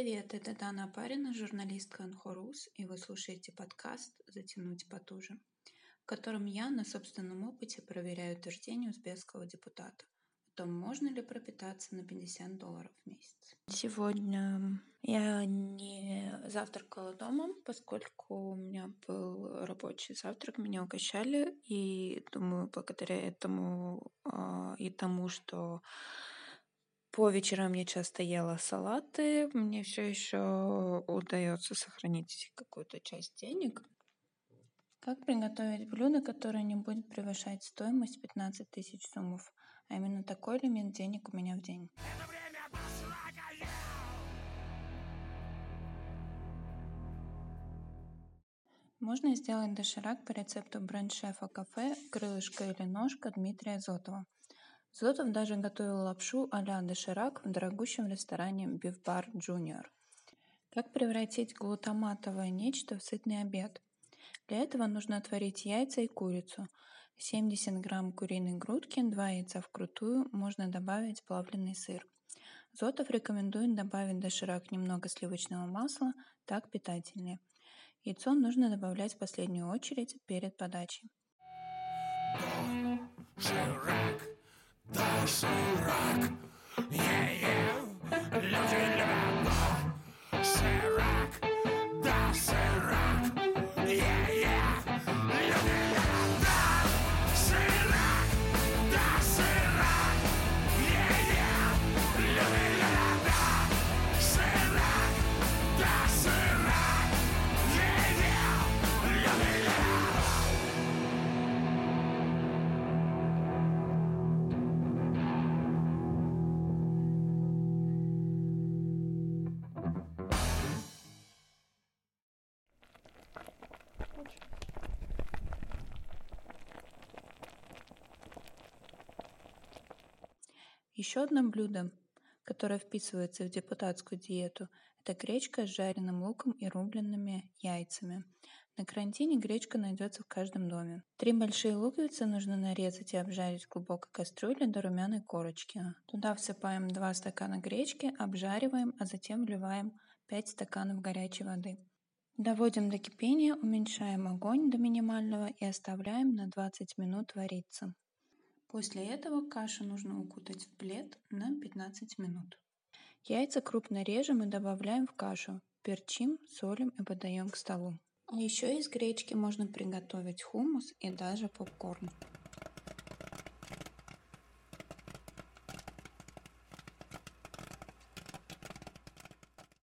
Привет, это Дана Апарина, журналистка Анхорус, и вы слушаете подкаст «Затянуть потуже», в котором я на собственном опыте проверяю утверждение узбекского депутата о том, можно ли пропитаться на 50 долларов в месяц. Сегодня я не завтракала дома, поскольку у меня был рабочий завтрак, меня угощали, и думаю, благодаря этому э, и тому, что по вечерам я часто ела салаты. Мне все еще удается сохранить какую-то часть денег. Как приготовить блюдо, которое не будет превышать стоимость 15 тысяч суммов? А именно такой лимит денег у меня в день. Можно сделать доширак по рецепту бренд-шефа кафе «Крылышко или ножка» Дмитрия Зотова – Зотов даже готовил лапшу а-ля доширак в дорогущем ресторане «Бифбар Джуниор». Как превратить глутаматовое нечто в сытный обед? Для этого нужно отварить яйца и курицу. 70 грамм куриной грудки, 2 яйца вкрутую, можно добавить плавленый сыр. Зотов рекомендует добавить доширак немного сливочного масла, так питательнее. Яйцо нужно добавлять в последнюю очередь перед подачей. Доширак. Доширак, е-е, Еще одно блюдо, которое вписывается в депутатскую диету, это гречка с жареным луком и рубленными яйцами. На карантине гречка найдется в каждом доме. Три большие луковицы нужно нарезать и обжарить в глубокой кастрюле до румяной корочки. Туда всыпаем 2 стакана гречки, обжариваем, а затем вливаем 5 стаканов горячей воды. Доводим до кипения, уменьшаем огонь до минимального и оставляем на 20 минут вариться. После этого кашу нужно укутать в плед на 15 минут. Яйца крупно режем и добавляем в кашу, перчим, солим и подаем к столу. Еще из гречки можно приготовить хумус и даже попкорн.